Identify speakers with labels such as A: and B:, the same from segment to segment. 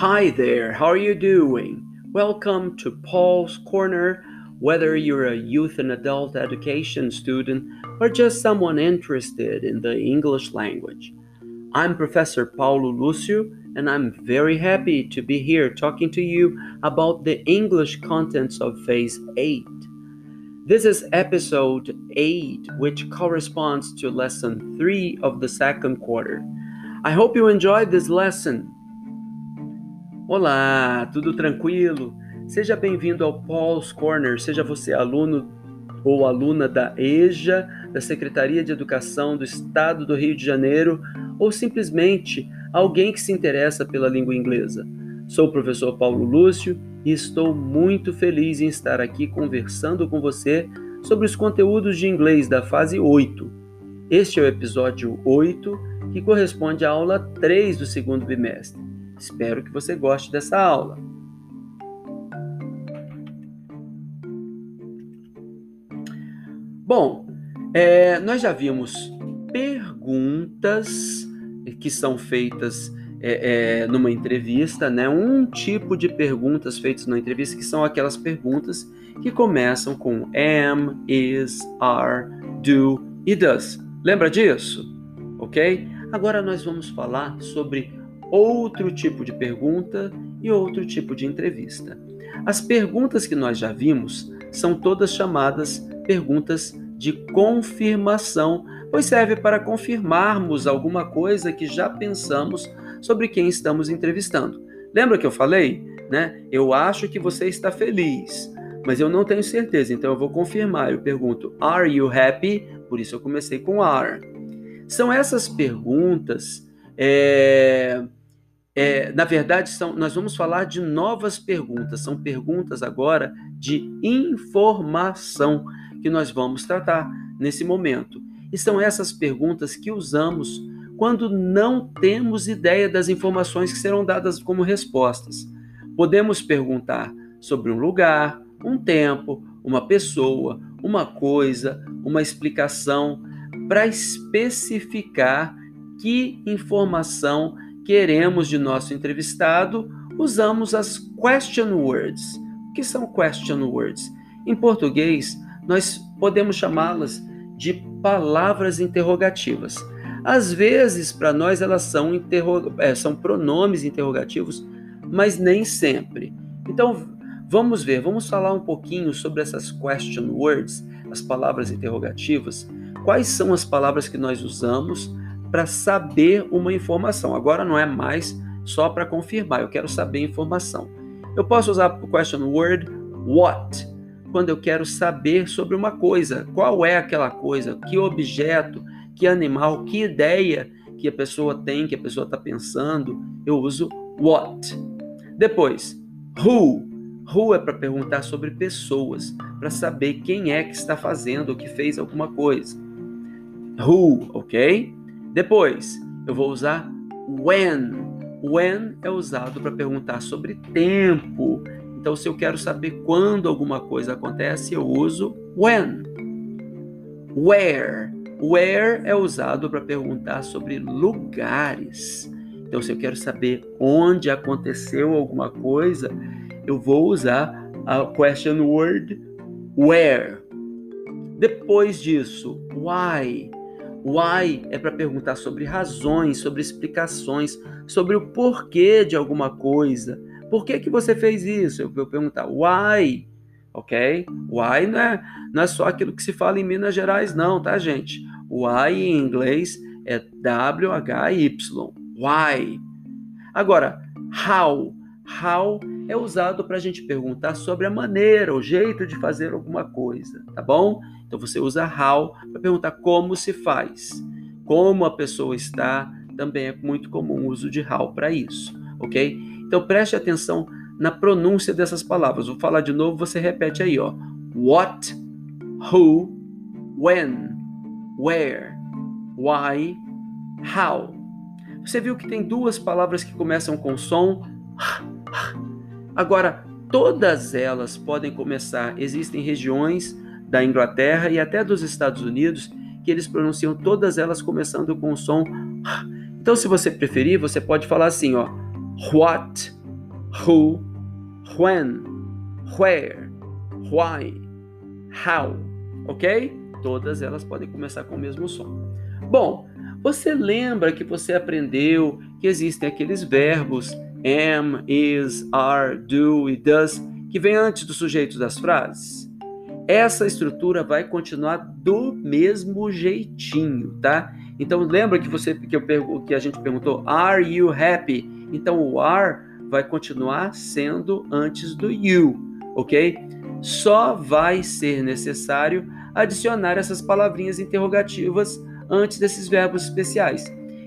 A: Hi there, how are you doing? Welcome to Paul's Corner. Whether you're a youth and adult education student or just someone interested in the English language, I'm Professor Paulo Lucio, and I'm very happy to be here talking to you about the English contents of Phase 8. This is episode 8, which corresponds to lesson 3 of the second quarter. I hope you enjoyed this lesson. Olá, tudo tranquilo? Seja bem-vindo ao Paul's Corner, seja você aluno ou aluna da EJA, da Secretaria de Educação do Estado do Rio de Janeiro, ou simplesmente alguém que se interessa pela língua inglesa. Sou o professor Paulo Lúcio e estou muito feliz em estar aqui conversando com você sobre os conteúdos de inglês da fase 8. Este é o episódio 8, que corresponde à aula 3 do segundo bimestre. Espero que você goste dessa aula. Bom, é, nós já vimos perguntas que são feitas é, é, numa entrevista, né? Um tipo de perguntas feitas numa entrevista que são aquelas perguntas que começam com am, is, are, do e does. Lembra disso? Ok? Agora nós vamos falar sobre outro tipo de pergunta e outro tipo de entrevista. As perguntas que nós já vimos são todas chamadas perguntas de confirmação, pois serve para confirmarmos alguma coisa que já pensamos sobre quem estamos entrevistando. Lembra que eu falei, né? Eu acho que você está feliz, mas eu não tenho certeza, então eu vou confirmar. Eu pergunto: Are you happy? Por isso eu comecei com are. São essas perguntas é, é, na verdade, são, nós vamos falar de novas perguntas. São perguntas agora de informação que nós vamos tratar nesse momento. E são essas perguntas que usamos quando não temos ideia das informações que serão dadas como respostas. Podemos perguntar sobre um lugar, um tempo, uma pessoa, uma coisa, uma explicação, para especificar que informação queremos de nosso entrevistado, usamos as question words. O que são question words? Em português, nós podemos chamá-las de palavras interrogativas. Às vezes, para nós, elas são, é, são pronomes interrogativos, mas nem sempre. Então, vamos ver, vamos falar um pouquinho sobre essas question words, as palavras interrogativas. Quais são as palavras que nós usamos para saber uma informação. Agora não é mais só para confirmar, eu quero saber informação. Eu posso usar o question word what quando eu quero saber sobre uma coisa. Qual é aquela coisa? Que objeto? Que animal? Que ideia que a pessoa tem, que a pessoa está pensando? Eu uso what. Depois, who. Who é para perguntar sobre pessoas, para saber quem é que está fazendo ou que fez alguma coisa. Who, ok? Depois, eu vou usar when. When é usado para perguntar sobre tempo. Então, se eu quero saber quando alguma coisa acontece, eu uso when. Where. Where é usado para perguntar sobre lugares. Então, se eu quero saber onde aconteceu alguma coisa, eu vou usar a question word where. Depois disso, why. Why é para perguntar sobre razões, sobre explicações, sobre o porquê de alguma coisa. Por que, que você fez isso? Eu vou perguntar why, ok? Why não é, não é só aquilo que se fala em Minas Gerais, não, tá, gente? Why em inglês é W-H-Y. Why. Agora, how. How é usado para a gente perguntar sobre a maneira, o jeito de fazer alguma coisa, tá bom? Então você usa how para perguntar como se faz. Como a pessoa está, também é muito comum o uso de how para isso, ok? Então preste atenção na pronúncia dessas palavras. Vou falar de novo, você repete aí, ó. What, who, when, where, why, how. Você viu que tem duas palavras que começam com som. Agora, todas elas podem começar. Existem regiões da Inglaterra e até dos Estados Unidos, que eles pronunciam todas elas começando com o som. Então, se você preferir, você pode falar assim, ó, what, who, when, where, why, how, ok? Todas elas podem começar com o mesmo som. Bom, você lembra que você aprendeu que existem aqueles verbos am, is, are, do e does que vem antes do sujeito das frases? Essa estrutura vai continuar do mesmo jeitinho, tá? Então lembra que você que, eu, que a gente perguntou, are you happy? Então o are vai continuar sendo antes do you, ok? Só vai ser necessário adicionar essas palavrinhas interrogativas antes desses verbos especiais.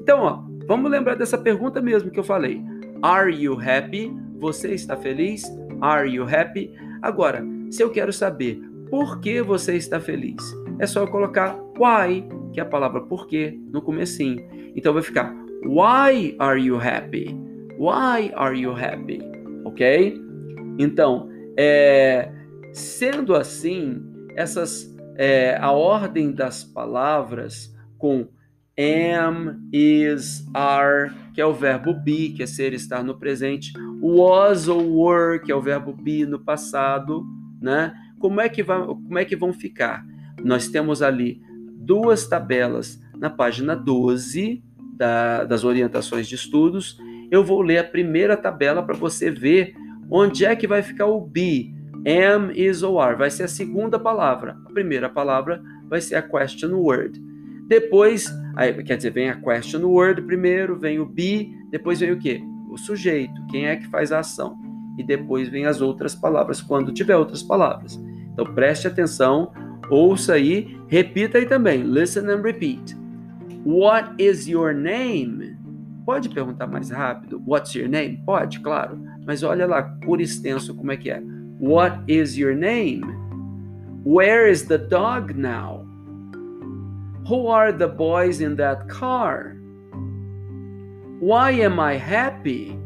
A: Então, ó, vamos lembrar dessa pergunta mesmo que eu falei. Are you happy? Você está feliz? Are you happy? Agora, se eu quero saber por que você está feliz, é só eu colocar why, que é a palavra porquê, no comecinho. Então vai ficar Why are you happy? Why are you happy? Ok? Então, é, sendo assim, essas é, a ordem das palavras com am, is, are, que é o verbo be, que é ser, estar no presente, was ou were, que é o verbo be no passado, né? Como é que, vai, como é que vão ficar? Nós temos ali duas tabelas na página 12 da, das orientações de estudos. Eu vou ler a primeira tabela para você ver onde é que vai ficar o be. Am, is ou are. Vai ser a segunda palavra. A primeira palavra vai ser a question word. Depois, aí, quer dizer, vem a question word primeiro, vem o be, depois vem o quê? O sujeito, quem é que faz a ação. E depois vem as outras palavras, quando tiver outras palavras. Então preste atenção Ouça aí, repita aí também. Listen and repeat. What is your name? Pode perguntar mais rápido. What's your name? Pode, claro. Mas olha lá por extenso como é que é. What is your name? Where is the dog now? Who are the boys in that car? Why am I happy?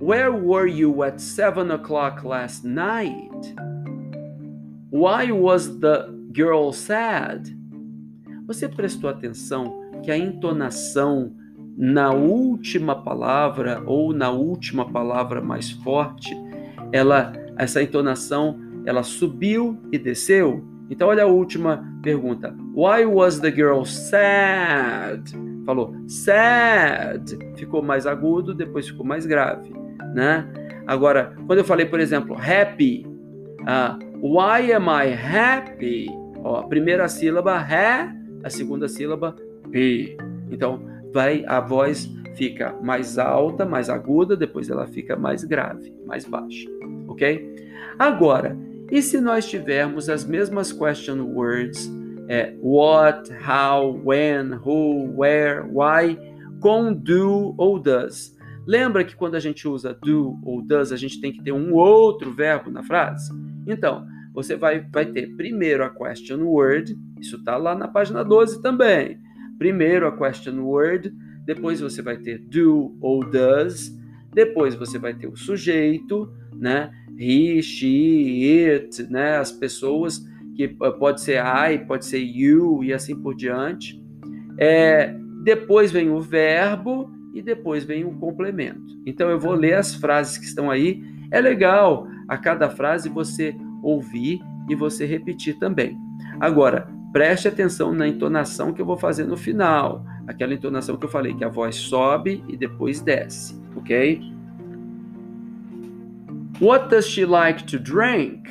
A: Where were you at seven o'clock last night? Why was the girl sad? Você prestou atenção que a entonação na última palavra ou na última palavra mais forte, ela essa entonação, ela subiu e desceu? Então olha a última pergunta. Why was the girl sad? Falou sad, ficou mais agudo, depois ficou mais grave, né? Agora, quando eu falei, por exemplo, happy, uh, Why am I happy? Ó, a primeira sílaba ré, a segunda sílaba p. Então, vai a voz fica mais alta, mais aguda, depois ela fica mais grave, mais baixa, ok? Agora, e se nós tivermos as mesmas question words, é, what, how, when, who, where, why, com do ou does? Lembra que quando a gente usa do ou does, a gente tem que ter um outro verbo na frase? Então, você vai, vai ter primeiro a question word, isso está lá na página 12 também. Primeiro a question word, depois você vai ter do ou does, depois você vai ter o sujeito, né? He, she, it, né? As pessoas, que pode ser I, pode ser you e assim por diante. É, depois vem o verbo e depois vem o complemento. Então eu vou ler as frases que estão aí. É legal a cada frase você ouvir e você repetir também. Agora, preste atenção na entonação que eu vou fazer no final. Aquela entonação que eu falei, que a voz sobe e depois desce, ok? What does she like to drink?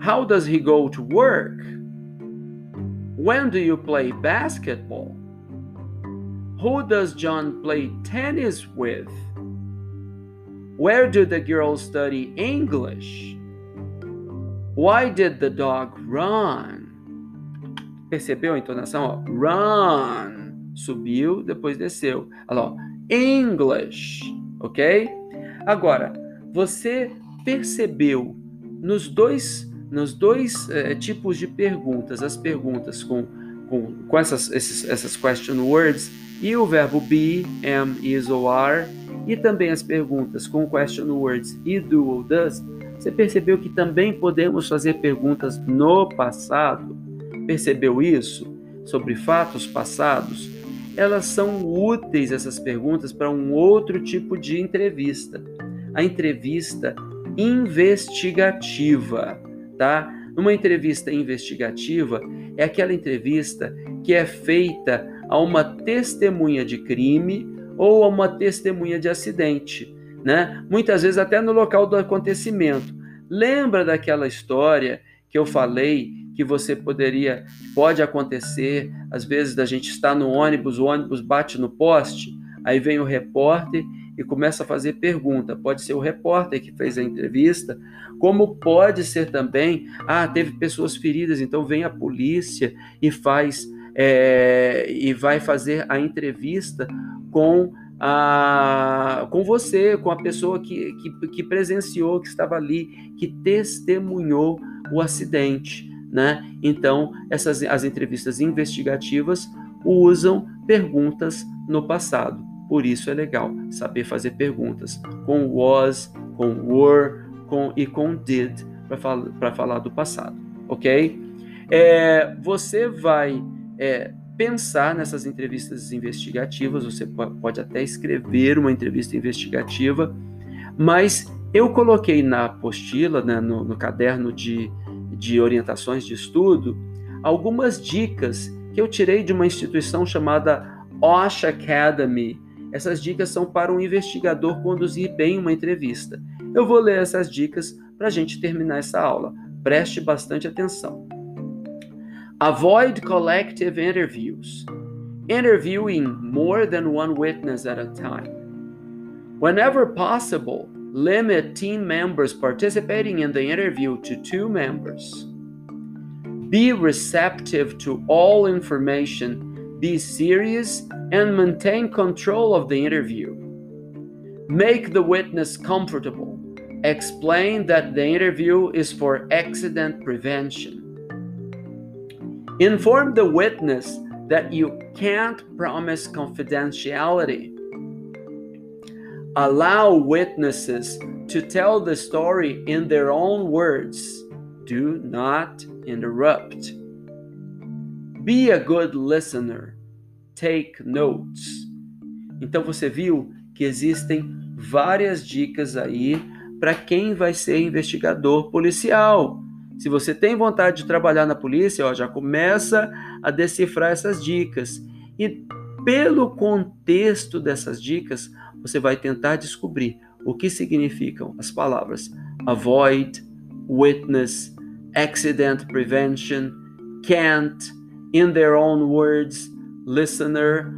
A: How does he go to work? When do you play basketball? Who does John play tennis with? Where do the girls study English? Why did the dog run? Percebeu a entonação? Ó? Run. Subiu, depois desceu. Olha lá, English. Ok? Agora, você percebeu nos dois, nos dois é, tipos de perguntas, as perguntas com, com, com essas, esses, essas question words e o verbo be, am, is ou are, e também as perguntas com question words e do ou does, você percebeu que também podemos fazer perguntas no passado? Percebeu isso? Sobre fatos passados? elas são úteis essas perguntas para um outro tipo de entrevista. A entrevista investigativa, tá? Uma entrevista investigativa é aquela entrevista que é feita a uma testemunha de crime ou a uma testemunha de acidente, né? Muitas vezes até no local do acontecimento. Lembra daquela história que eu falei que você poderia, pode acontecer, às vezes da gente estar no ônibus, o ônibus bate no poste, aí vem o repórter e começa a fazer pergunta. Pode ser o repórter que fez a entrevista, como pode ser também, ah, teve pessoas feridas, então vem a polícia e faz é, e vai fazer a entrevista com a, com você, com a pessoa que, que, que presenciou, que estava ali, que testemunhou o acidente né? Então, essas as entrevistas investigativas usam perguntas no passado. Por isso é legal saber fazer perguntas com was, com were, com e com did para falar, falar do passado, ok? É, você vai é, pensar nessas entrevistas investigativas, você pode até escrever uma entrevista investigativa, mas eu coloquei na apostila, né, no, no caderno de de orientações de estudo, algumas dicas que eu tirei de uma instituição chamada Osh Academy. Essas dicas são para um investigador conduzir bem uma entrevista. Eu vou ler essas dicas para a gente terminar essa aula. Preste bastante atenção. Avoid collective interviews. Interviewing more than one witness at a time. Whenever possible, Limit team members participating in the interview to two members. Be receptive to all information, be serious, and maintain control of the interview. Make the witness comfortable. Explain that the interview is for accident prevention. Inform the witness that you can't promise confidentiality Allow witnesses to tell the story in their own words. Do not interrupt. Be a good listener. Take notes. Então você viu que existem várias dicas aí para quem vai ser investigador policial. Se você tem vontade de trabalhar na polícia, ó, já começa a decifrar essas dicas. E pelo contexto dessas dicas, você vai tentar descobrir o que significam as palavras avoid, witness, accident prevention, can't, in their own words, listener.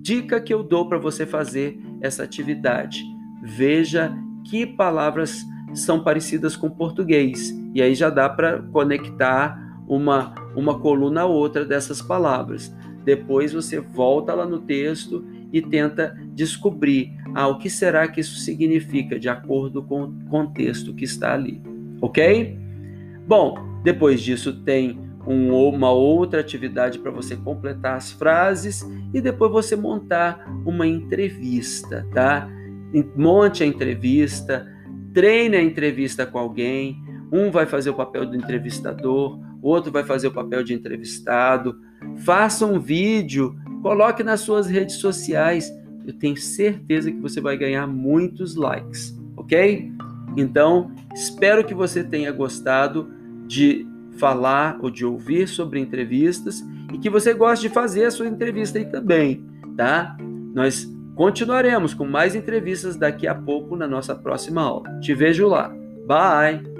A: Dica que eu dou para você fazer essa atividade. Veja que palavras são parecidas com português e aí já dá para conectar uma uma coluna a outra dessas palavras. Depois você volta lá no texto e tenta descobrir ah, o que será que isso significa de acordo com o contexto que está ali, ok? Bom, depois disso tem um, uma outra atividade para você completar as frases e depois você montar uma entrevista, tá? Monte a entrevista, treine a entrevista com alguém. Um vai fazer o papel do entrevistador, outro vai fazer o papel de entrevistado. Faça um vídeo Coloque nas suas redes sociais. Eu tenho certeza que você vai ganhar muitos likes, ok? Então, espero que você tenha gostado de falar ou de ouvir sobre entrevistas e que você goste de fazer a sua entrevista aí também, tá? Nós continuaremos com mais entrevistas daqui a pouco na nossa próxima aula. Te vejo lá. Bye!